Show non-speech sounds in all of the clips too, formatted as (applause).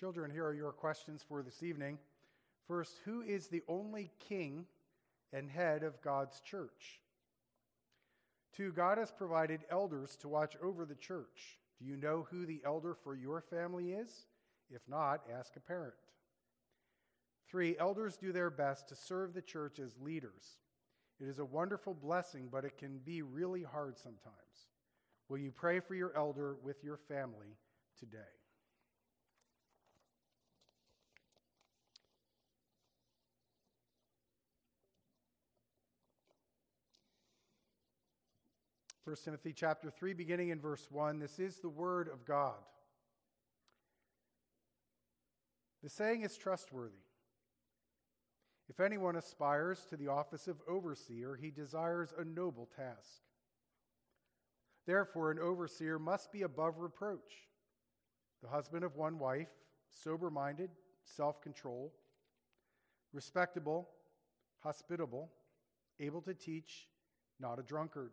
Children, here are your questions for this evening. First, who is the only king and head of God's church? Two, God has provided elders to watch over the church. Do you know who the elder for your family is? If not, ask a parent. Three, elders do their best to serve the church as leaders. It is a wonderful blessing, but it can be really hard sometimes. Will you pray for your elder with your family today? First Timothy chapter 3 beginning in verse 1 this is the word of God. The saying is trustworthy. If anyone aspires to the office of overseer, he desires a noble task. Therefore, an overseer must be above reproach, the husband of one wife, sober minded, self control, respectable, hospitable, able to teach, not a drunkard,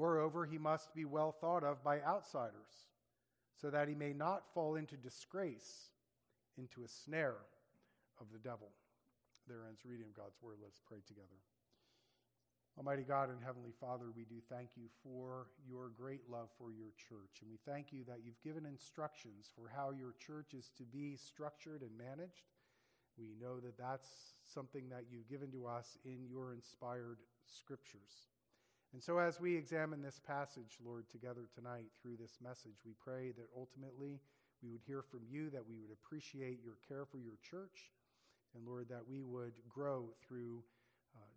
Moreover, he must be well thought of by outsiders, so that he may not fall into disgrace, into a snare of the devil there ends reading of God's word. Let's pray together. Almighty God and Heavenly Father, we do thank you for your great love for your church. And we thank you that you've given instructions for how your church is to be structured and managed. We know that that's something that you've given to us in your inspired scriptures. And so, as we examine this passage, Lord, together tonight through this message, we pray that ultimately we would hear from you, that we would appreciate your care for your church and Lord, that we would grow through, uh,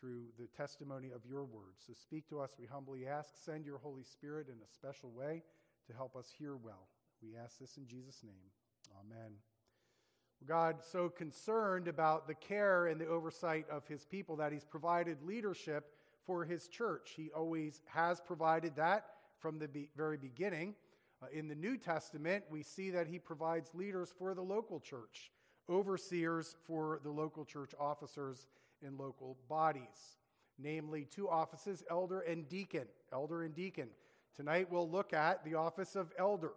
through the testimony of your word. So speak to us, we humbly ask. Send your Holy Spirit in a special way to help us hear well. We ask this in Jesus' name. Amen. God so concerned about the care and the oversight of his people that he's provided leadership for his church. He always has provided that from the be- very beginning. Uh, in the New Testament, we see that he provides leaders for the local church overseers for the local church officers in local bodies, namely two offices, elder and deacon. Elder and deacon. Tonight we'll look at the office of elder,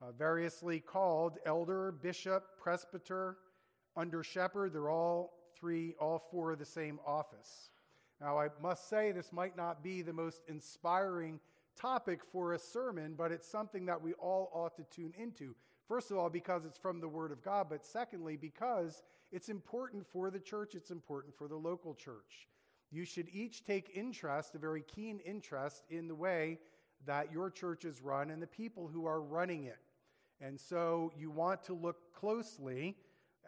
uh, variously called elder, bishop, presbyter, under shepherd. They're all three, all four of the same office. Now, I must say this might not be the most inspiring topic for a sermon, but it's something that we all ought to tune into First of all, because it's from the Word of God, but secondly, because it's important for the church, it's important for the local church. You should each take interest, a very keen interest, in the way that your church is run and the people who are running it. And so you want to look closely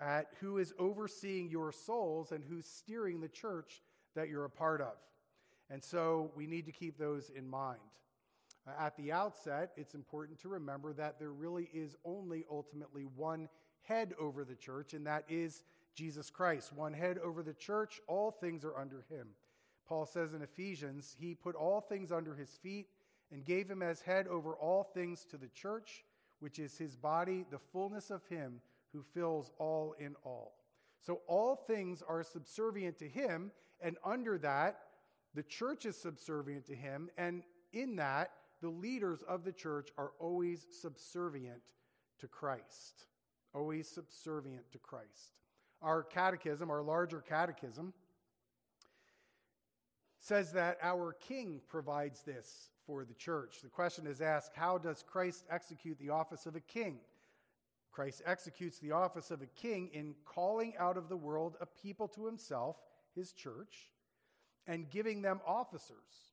at who is overseeing your souls and who's steering the church that you're a part of. And so we need to keep those in mind. Uh, at the outset, it's important to remember that there really is only ultimately one head over the church, and that is Jesus Christ. One head over the church, all things are under him. Paul says in Ephesians, He put all things under his feet and gave him as head over all things to the church, which is his body, the fullness of him who fills all in all. So all things are subservient to him, and under that, the church is subservient to him, and in that, the leaders of the church are always subservient to Christ. Always subservient to Christ. Our catechism, our larger catechism, says that our king provides this for the church. The question is asked how does Christ execute the office of a king? Christ executes the office of a king in calling out of the world a people to himself, his church, and giving them officers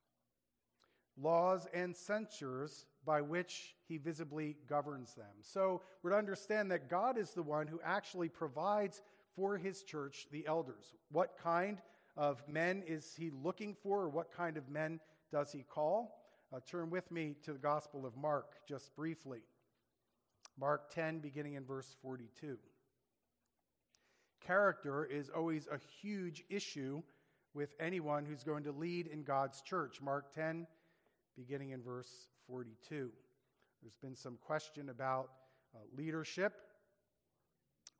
laws, and censures by which he visibly governs them. So we're to understand that God is the one who actually provides for his church the elders. What kind of men is he looking for, or what kind of men does he call? Uh, turn with me to the Gospel of Mark just briefly. Mark 10, beginning in verse 42. Character is always a huge issue with anyone who's going to lead in God's church. Mark 10, beginning in verse 42. There's been some question about uh, leadership,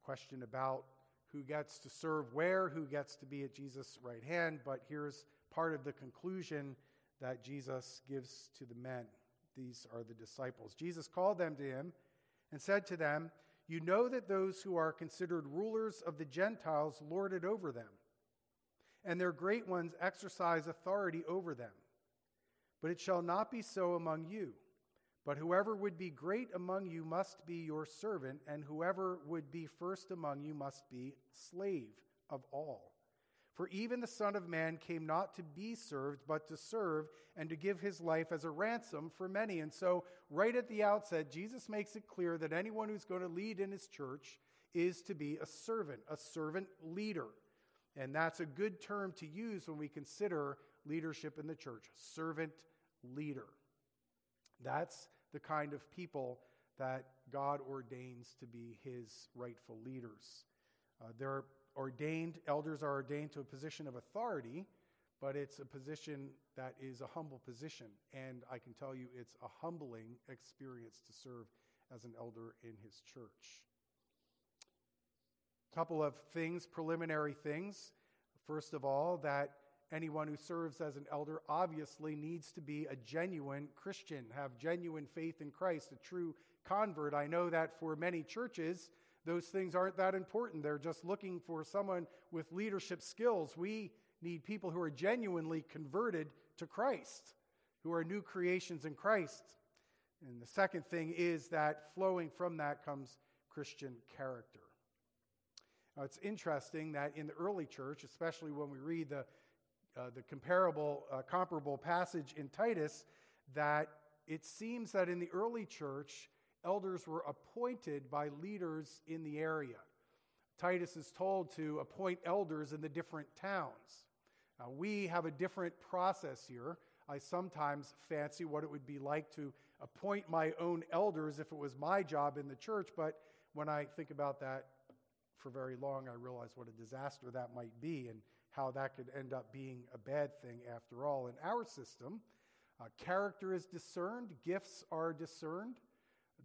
question about who gets to serve where, who gets to be at Jesus' right hand, but here's part of the conclusion that Jesus gives to the men. These are the disciples. Jesus called them to him and said to them, You know that those who are considered rulers of the Gentiles lord it over them, and their great ones exercise authority over them. But it shall not be so among you. But whoever would be great among you must be your servant, and whoever would be first among you must be slave of all. For even the Son of Man came not to be served, but to serve and to give his life as a ransom for many. And so, right at the outset, Jesus makes it clear that anyone who's going to lead in his church is to be a servant, a servant leader. And that's a good term to use when we consider leadership in the church servant leader. That's the kind of people that God ordains to be his rightful leaders. Uh, they're ordained, elders are ordained to a position of authority, but it's a position that is a humble position. And I can tell you it's a humbling experience to serve as an elder in his church. A couple of things, preliminary things. First of all, that anyone who serves as an elder obviously needs to be a genuine Christian, have genuine faith in Christ, a true convert. I know that for many churches, those things aren't that important. They're just looking for someone with leadership skills. We need people who are genuinely converted to Christ, who are new creations in Christ. And the second thing is that flowing from that comes Christian character. Now, it's interesting that in the early church, especially when we read the, uh, the comparable, uh, comparable passage in Titus, that it seems that in the early church, elders were appointed by leaders in the area. Titus is told to appoint elders in the different towns. Now, we have a different process here. I sometimes fancy what it would be like to appoint my own elders if it was my job in the church, but when I think about that for very long, I realize what a disaster that might be and how that could end up being a bad thing after all. In our system, uh, character is discerned, gifts are discerned,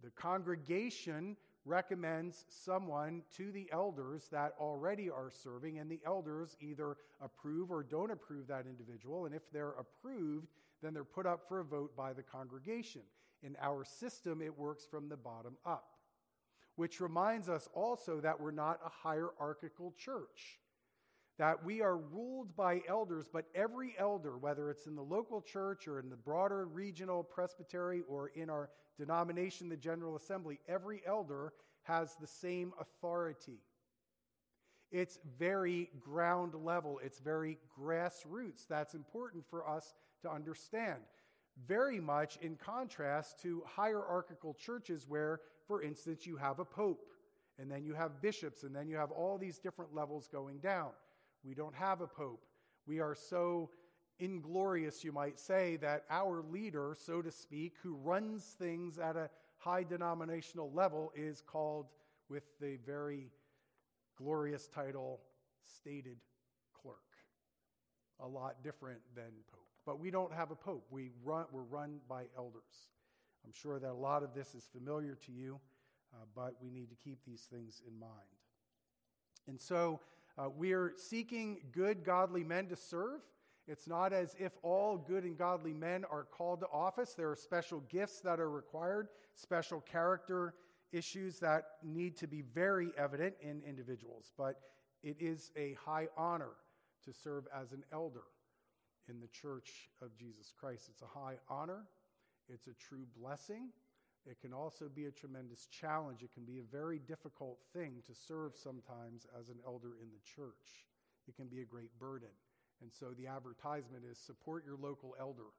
the congregation recommends someone to the elders that already are serving, and the elders either approve or don't approve that individual. And if they're approved, then they're put up for a vote by the congregation. In our system, it works from the bottom up, which reminds us also that we're not a hierarchical church that we are ruled by elders, but every elder, whether it's in the local church or in the broader regional presbytery or in our denomination, the General Assembly, every elder has the same authority. It's very ground level, it's very grassroots. That's important for us to understand. Very much in contrast to hierarchical churches where, for instance, you have a pope, and then you have bishops, and then you have all these different levels going down. We don't have a pope. We are so inglorious, you might say, that our leader, so to speak, who runs things at a high denominational level, is called with the very glorious title, stated clerk. A lot different than pope. But we don't have a pope. We run, we're run by elders. I'm sure that a lot of this is familiar to you, uh, but we need to keep these things in mind. And so, uh, we are seeking good, godly men to serve. It's not as if all good and godly men are called to office. There are special gifts that are required, special character issues that need to be very evident in individuals. But it is a high honor to serve as an elder in the church of Jesus Christ. It's a high honor, it's a true blessing, it can also be a tremendous challenge. It can be a very difficult thing to serve sometimes as an elder in the church. It can be a great burden. And so the advertisement is support your local elder.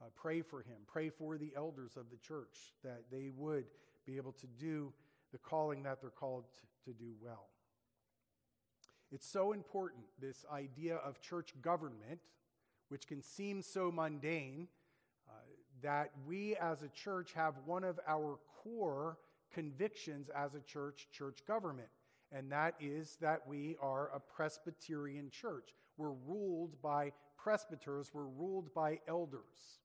Uh, pray for him. Pray for the elders of the church that they would be able to do the calling that they're called to, to do well. It's so important, this idea of church government, which can seem so mundane that we as a church have one of our core convictions as a church, church government. and that is that we are a Presbyterian church. We're ruled by presbyters, we're ruled by elders.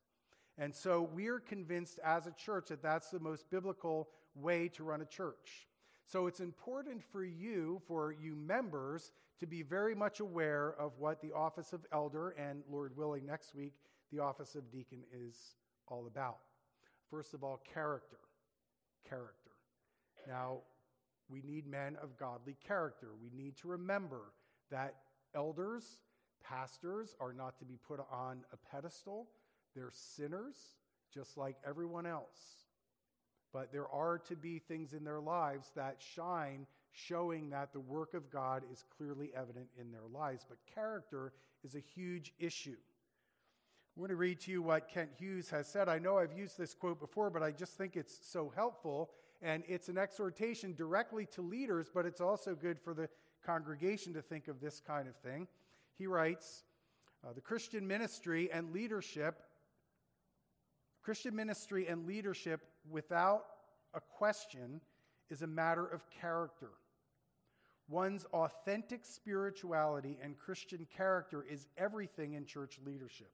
And so we're convinced as a church that that's the most biblical way to run a church. So it's important for you, for you members, to be very much aware of what the office of elder and, Lord willing, next week, the office of deacon is all about. First of all, character. Character. Now, we need men of godly character. We need to remember that elders, pastors, are not to be put on a pedestal. They're sinners, just like everyone else. But there are to be things in their lives that shine, showing that the work of God is clearly evident in their lives. But character is a huge issue. I'm going to read to you what Kent Hughes has said. I know I've used this quote before, but I just think it's so helpful. And it's an exhortation directly to leaders, but it's also good for the congregation to think of this kind of thing. He writes uh, The Christian ministry and leadership Christian ministry and leadership, without a question, is a matter of character. One's authentic spirituality and Christian character is everything in church leadership.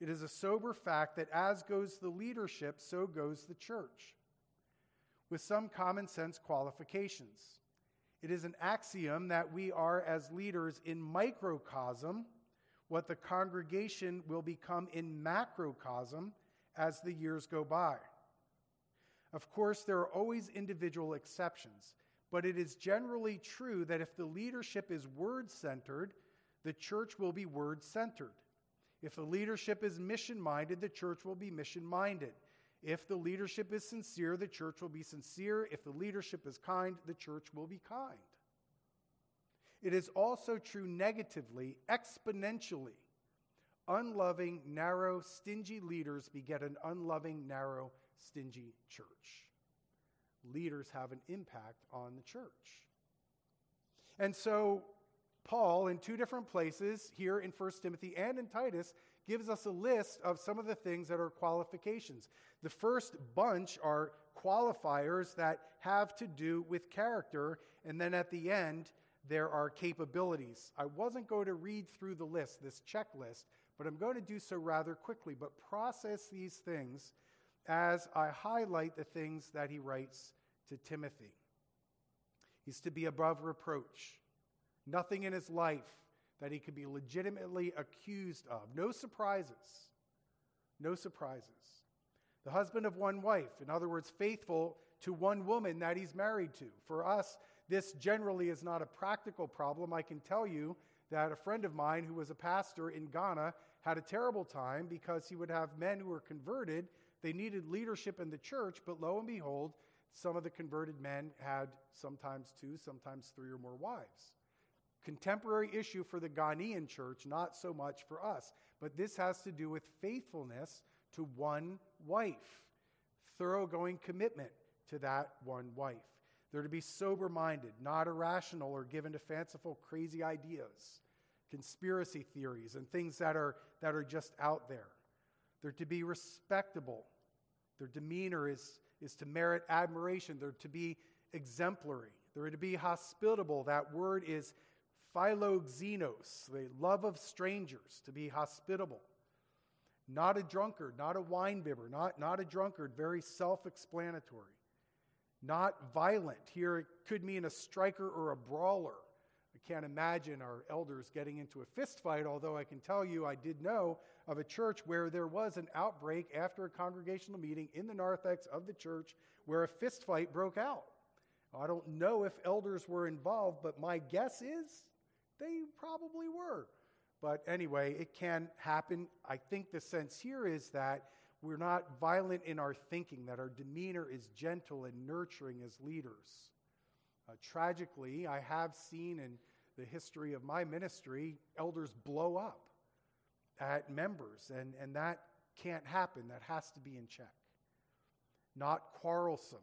It is a sober fact that as goes the leadership, so goes the church, with some common sense qualifications. It is an axiom that we are, as leaders in microcosm, what the congregation will become in macrocosm as the years go by. Of course, there are always individual exceptions, but it is generally true that if the leadership is word centered, the church will be word centered. If the leadership is mission minded, the church will be mission minded. If the leadership is sincere, the church will be sincere. If the leadership is kind, the church will be kind. It is also true negatively, exponentially, unloving, narrow, stingy leaders beget an unloving, narrow, stingy church. Leaders have an impact on the church. And so, Paul, in two different places, here in 1 Timothy and in Titus, gives us a list of some of the things that are qualifications. The first bunch are qualifiers that have to do with character, and then at the end, there are capabilities. I wasn't going to read through the list, this checklist, but I'm going to do so rather quickly, but process these things as I highlight the things that he writes to Timothy. He's to be above reproach. Nothing in his life that he could be legitimately accused of. No surprises. No surprises. The husband of one wife, in other words, faithful to one woman that he's married to. For us, this generally is not a practical problem. I can tell you that a friend of mine who was a pastor in Ghana had a terrible time because he would have men who were converted. They needed leadership in the church, but lo and behold, some of the converted men had sometimes two, sometimes three or more wives. Contemporary issue for the Ghanaian church, not so much for us. But this has to do with faithfulness to one wife, thoroughgoing commitment to that one wife. They're to be sober minded, not irrational or given to fanciful, crazy ideas conspiracy theories and things that are, that are just out there. They're to be respectable. Their demeanor is, is to merit admiration. They're to be exemplary. They're to be hospitable. That word is philoxenos, the love of strangers, to be hospitable. Not a drunkard, not a winebibber, not, not a drunkard, very self explanatory. Not violent. Here it could mean a striker or a brawler I can't imagine our elders getting into a fist fight, although I can tell you I did know of a church where there was an outbreak after a congregational meeting in the narthex of the church where a fist fight broke out. I don't know if elders were involved, but my guess is they probably were. But anyway, it can happen. I think the sense here is that we're not violent in our thinking, that our demeanor is gentle and nurturing as leaders. Uh, tragically, I have seen in the history of my ministry, elders blow up at members, and, and that can't happen. That has to be in check. Not quarrelsome.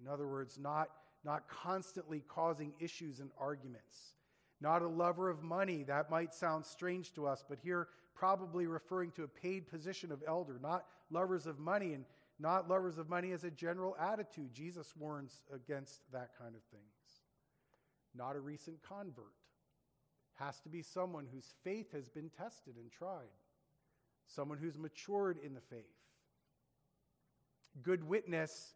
In other words, not, not constantly causing issues and arguments. Not a lover of money. That might sound strange to us, but here probably referring to a paid position of elder, not lovers of money and not lovers of money as a general attitude. Jesus warns against that kind of things not a recent convert. Has to be someone whose faith has been tested and tried, someone who's matured in the faith. Good witness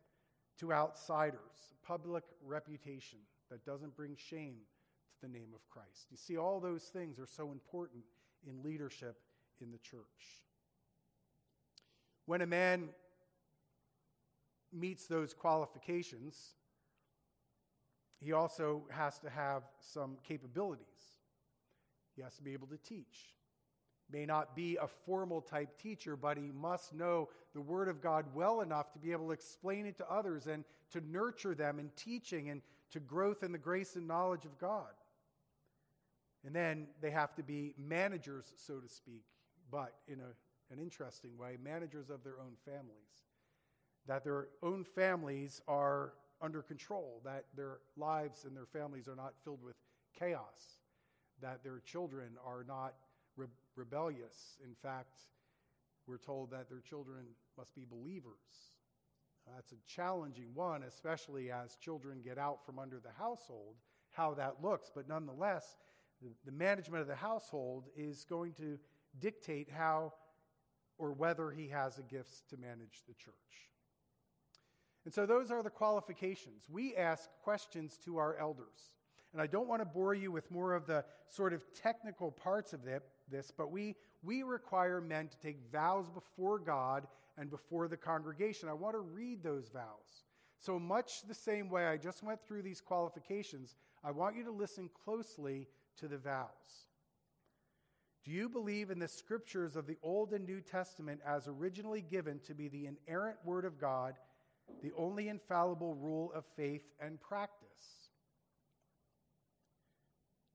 to outsiders, public reputation that doesn't bring shame the name of Christ. You see, all those things are so important in leadership in the church. When a man meets those qualifications, he also has to have some capabilities. He has to be able to teach. May not be a formal type teacher, but he must know the Word of God well enough to be able to explain it to others and to nurture them in teaching and to growth in the grace and knowledge of God. And then they have to be managers, so to speak, but in a, an interesting way, managers of their own families. That their own families are under control, that their lives and their families are not filled with chaos, that their children are not re- rebellious. In fact, we're told that their children must be believers. That's a challenging one, especially as children get out from under the household, how that looks. But nonetheless, the, management of the household is going to dictate how or whether he has the gifts to manage the church. And so those are the qualifications. We ask questions to our elders. And I don't want to bore you with more of the sort of technical parts of this, but we, we require men to take vows before God and before the congregation. I want to read those vows. So, much the same way I just went through these qualifications, I want you to listen closely to the vows. Do you believe in the scriptures of the Old and New Testament as originally given to be the inerrant Word of God? the only infallible rule of faith and practice?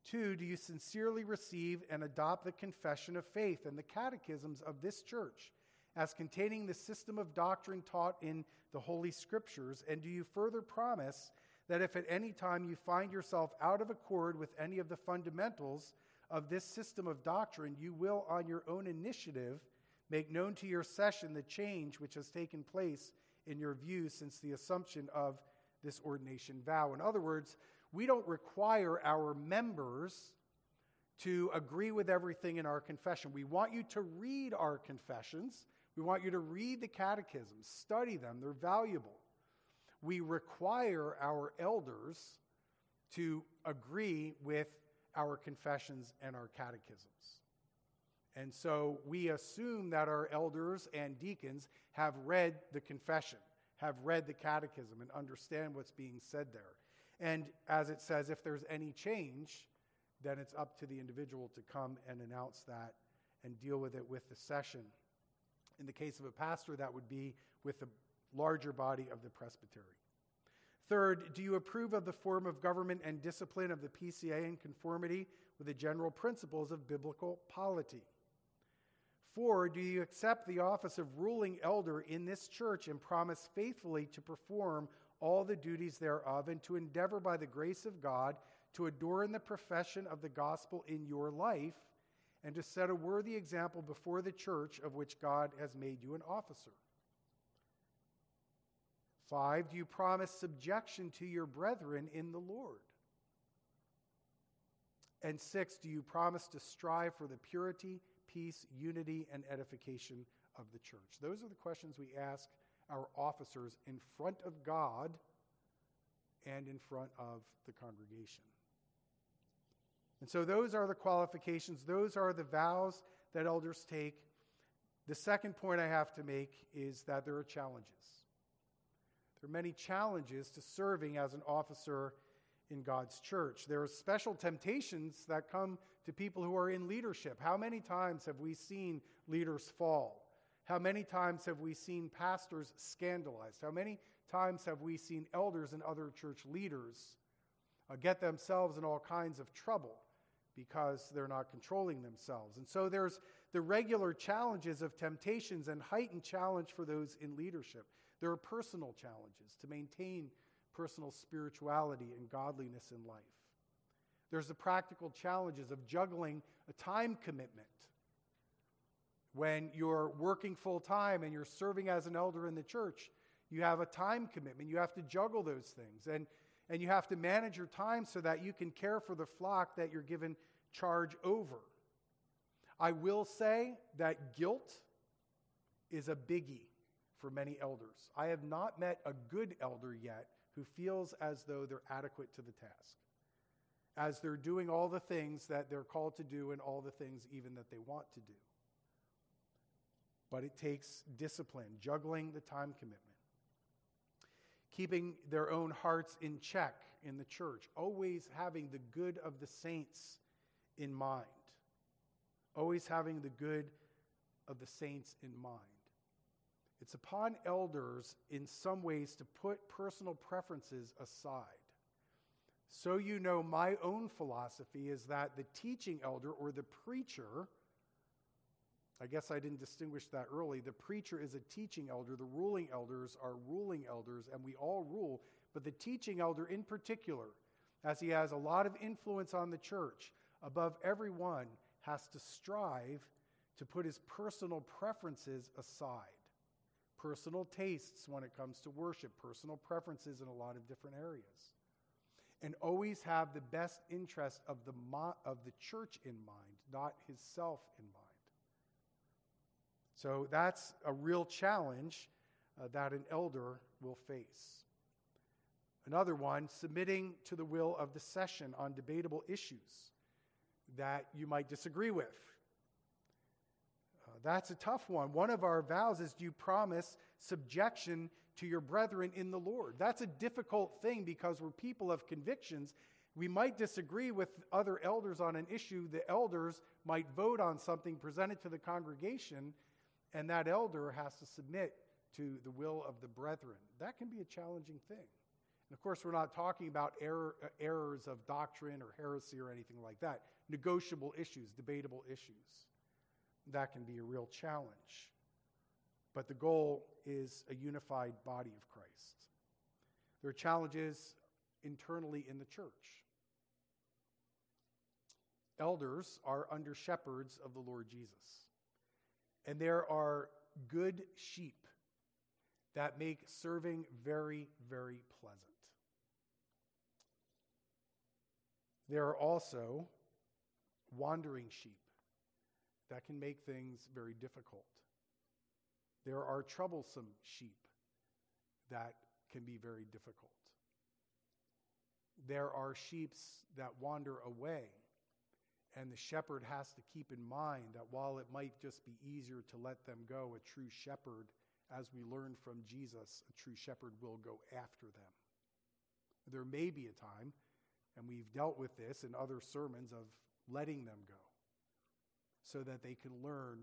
Two, do you sincerely receive and adopt the confession of faith and the catechisms of this church as containing the system of doctrine taught in the Holy Scriptures? And do you further promise that if at any time you find yourself out of accord with any of the fundamentals of this system of doctrine, you will, on your own initiative, make known to your session the change which has taken place in your view since the assumption of this ordination vow. In other words, we don't require our members to agree with everything in our confession. We want you to read our confessions. We want you to read the catechisms, study them, they're valuable. We require our elders to agree with our confessions and our catechisms. And so we assume that our elders and deacons have read the confession, have read the catechism, and understand what's being said there. And as it says, if there's any change, then it's up to the individual to come and announce that and deal with it with the session. In the case of a pastor, that would be with the larger body of the presbytery. Third, do you approve of the form of government and discipline of the PCA in conformity with the general principles of biblical polity? Four, do you accept the office of ruling elder in this church and promise faithfully to perform all the duties thereof and to endeavor by the grace of God to adorn the profession of the gospel in your life and to set a worthy example before the church of which God has made you an officer? Five, do you promise subjection to your brethren in the Lord? And six, do you promise to strive for the purity peace, unity, and edification of the church? Those are the questions we ask our officers in front of God and in front of the congregation. And so, those are the qualifications, those are the vows that elders take. The second point I have to make is that there are challenges. There are many challenges to serving as an officer in God's church. There are special temptations that come to people who are in leadership. How many times have we seen leaders fall? How many times have we seen pastors scandalized? How many times have we seen elders and other church leaders uh, get themselves in all kinds of trouble because they're not controlling themselves? And so there's the regular challenges of temptations and heightened challenge for those in leadership. There are personal challenges to maintain personal spirituality and godliness in life. There's the practical challenges of juggling a time commitment. When you're working full time and you're serving as an elder in the church, you have a time commitment. You have to juggle those things. And, and you have to manage your time so that you can care for the flock that you're given charge over. I will say that guilt is a biggie for many elders. I have not met a good elder yet who feels as though they're adequate to the task, as they're doing all the things that they're called to do and all the things even that they want to do. But it takes discipline, juggling the time commitment, keeping their own hearts in check in the church, always having the good of the saints in mind. Always having the good of the saints in mind. It's upon elders in some ways to put personal preferences aside. So, you know, my own philosophy is that the teaching elder or the preacher, I guess I didn't distinguish that early, the preacher is a teaching elder, the ruling elders are ruling elders, and we all rule. But the teaching elder in particular, as he has a lot of influence on the church, above everyone, has to strive to put his personal preferences aside personal tastes when it comes to worship, personal preferences in a lot of different areas. And always have the best interest of the, mo- of the church in mind, not his self in mind. So that's a real challenge uh, that an elder will face. Another one, submitting to the will of the session on debatable issues that you might disagree with that's a tough one. One of our vows is do you promise subjection to your brethren in the Lord? That's a difficult thing because we're people of convictions. We might disagree with other elders on an issue. The elders might vote on something presented to the congregation, and that elder has to submit to the will of the brethren. That can be a challenging thing. And of course, we're not talking about error, uh, errors of doctrine or heresy or anything like that. Negotiable issues, debatable issues that can be a real challenge. But the goal is a unified body of Christ. There are challenges internally in the church. Elders are under shepherds of the Lord Jesus. And there are good sheep that make serving very, very pleasant. There are also wandering sheep that can make things very difficult. There are troublesome sheep that can be very difficult. There are sheep that wander away, and the shepherd has to keep in mind that while it might just be easier to let them go, a true shepherd, as we learned from Jesus, a true shepherd will go after them. There may be a time, and we've dealt with this in other sermons, of letting them go so that they can learn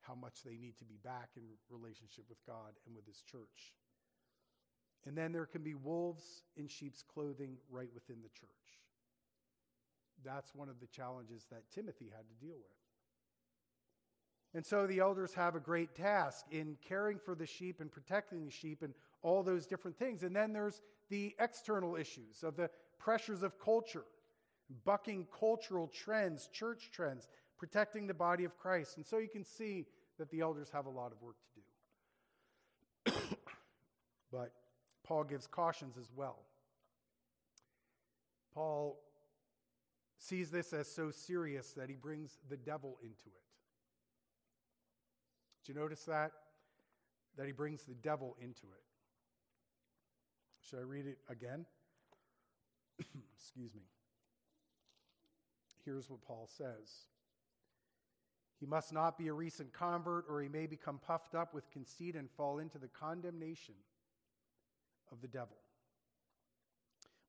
how much they need to be back in relationship with God and with His church. And then there can be wolves in sheep's clothing right within the church. That's one of the challenges that Timothy had to deal with. And so the elders have a great task in caring for the sheep and protecting the sheep and all those different things. And then there's the external issues of the pressures of culture, bucking cultural trends, church trends, protecting the body of Christ. And so you can see that the elders have a lot of work to do. (coughs) but Paul gives cautions as well. Paul sees this as so serious that he brings the devil into it. Did you notice that? That he brings the devil into it. Should I read it again? (coughs) Excuse me. Here's what Paul says he must not be a recent convert, or he may become puffed up with conceit and fall into the condemnation of the devil.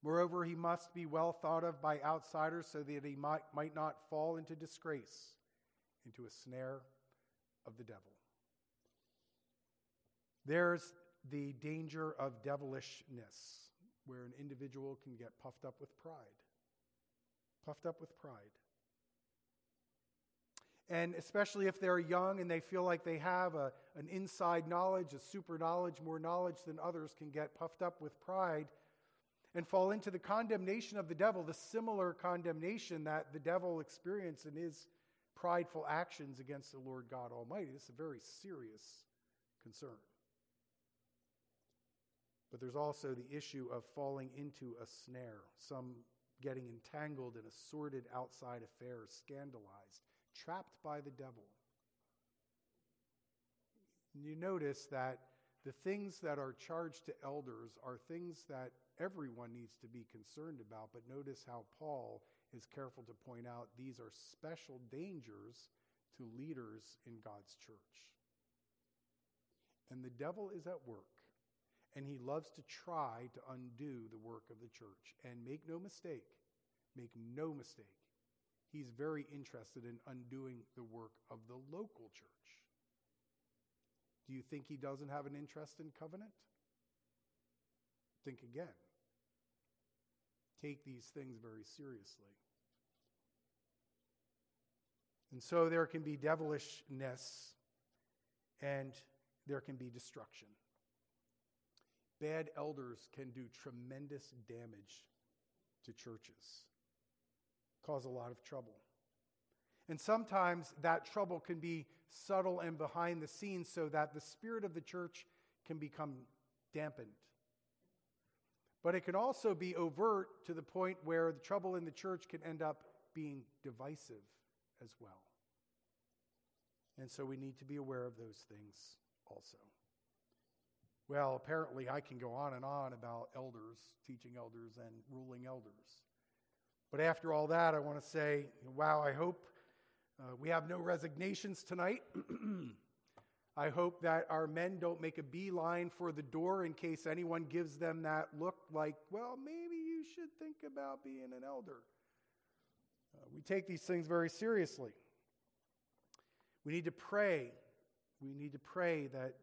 Moreover, he must be well thought of by outsiders so that he might, might not fall into disgrace, into a snare of the devil. There's the danger of devilishness, where an individual can get puffed up with pride. Puffed up with pride. And especially if they're young and they feel like they have a, an inside knowledge, a super knowledge, more knowledge than others, can get puffed up with pride and fall into the condemnation of the devil, the similar condemnation that the devil experienced in his prideful actions against the Lord God Almighty. This is a very serious concern. But there's also the issue of falling into a snare, some getting entangled in a sordid outside affair, scandalized, trapped by the devil. You notice that the things that are charged to elders are things that everyone needs to be concerned about, but notice how Paul is careful to point out these are special dangers to leaders in God's church. And the devil is at work, and he loves to try to undo the work of the church. And make no mistake, make no mistake, he's very interested in undoing the work of the local church. Do you think he doesn't have an interest in covenant? Think again. Take these things very seriously. And so there can be devilishness and there can be destruction. Bad elders can do tremendous damage to churches, cause a lot of trouble. And sometimes that trouble can be subtle and behind the scenes so that the spirit of the church can become dampened. But it can also be overt to the point where the trouble in the church can end up being divisive as well. And so we need to be aware of those things also. Well, apparently, I can go on and on about elders, teaching elders, and ruling elders. But after all that, I want to say, wow, I hope uh, we have no resignations tonight. (clears throat) I hope that our men don't make a beeline for the door in case anyone gives them that look like, well, maybe you should think about being an elder. Uh, we take these things very seriously. We need to pray. We need to pray that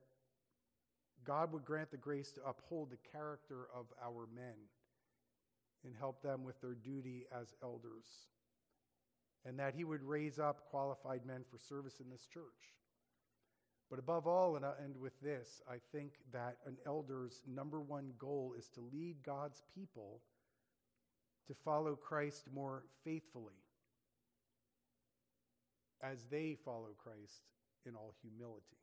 God would grant the grace to uphold the character of our men and help them with their duty as elders and that he would raise up qualified men for service in this church. But above all, and I end with this, I think that an elder's number one goal is to lead God's people to follow Christ more faithfully as they follow Christ in all humility.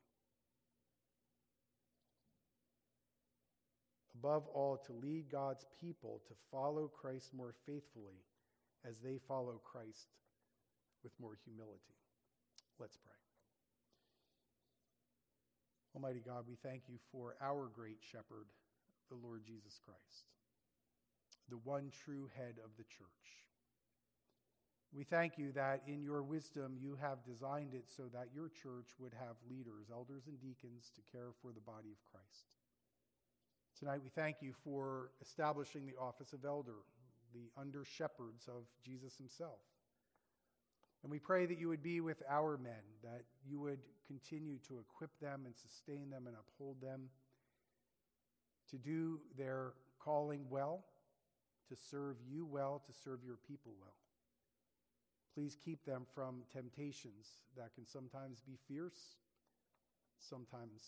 Above all, to lead God's people to follow Christ more faithfully as they follow Christ with more humility. Let's pray. Almighty God, we thank you for our great shepherd, the Lord Jesus Christ, the one true head of the church. We thank you that in your wisdom you have designed it so that your church would have leaders, elders, and deacons to care for the body of Christ. Tonight we thank you for establishing the office of elder, the under shepherds of Jesus himself. And we pray that you would be with our men, that you would continue to equip them and sustain them and uphold them to do their calling well, to serve you well, to serve your people well. Please keep them from temptations that can sometimes be fierce, sometimes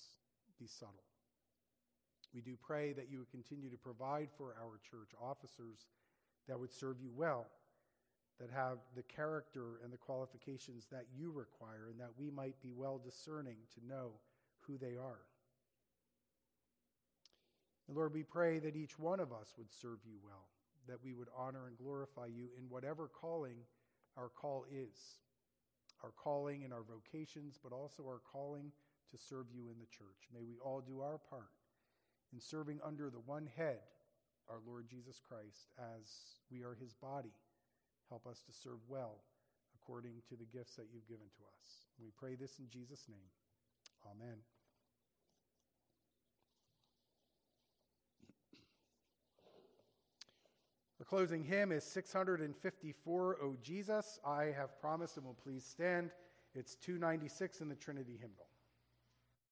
be subtle. We do pray that you would continue to provide for our church officers that would serve you well that have the character and the qualifications that you require, and that we might be well discerning to know who they are. And Lord, we pray that each one of us would serve you well, that we would honor and glorify you in whatever calling our call is our calling in our vocations, but also our calling to serve you in the church. May we all do our part in serving under the one head, our Lord Jesus Christ, as we are his body Help us to serve well according to the gifts that you've given to us. We pray this in Jesus' name. Amen. Our closing hymn is 654, O Jesus, I have promised, and will please stand. It's 296 in the Trinity hymnal.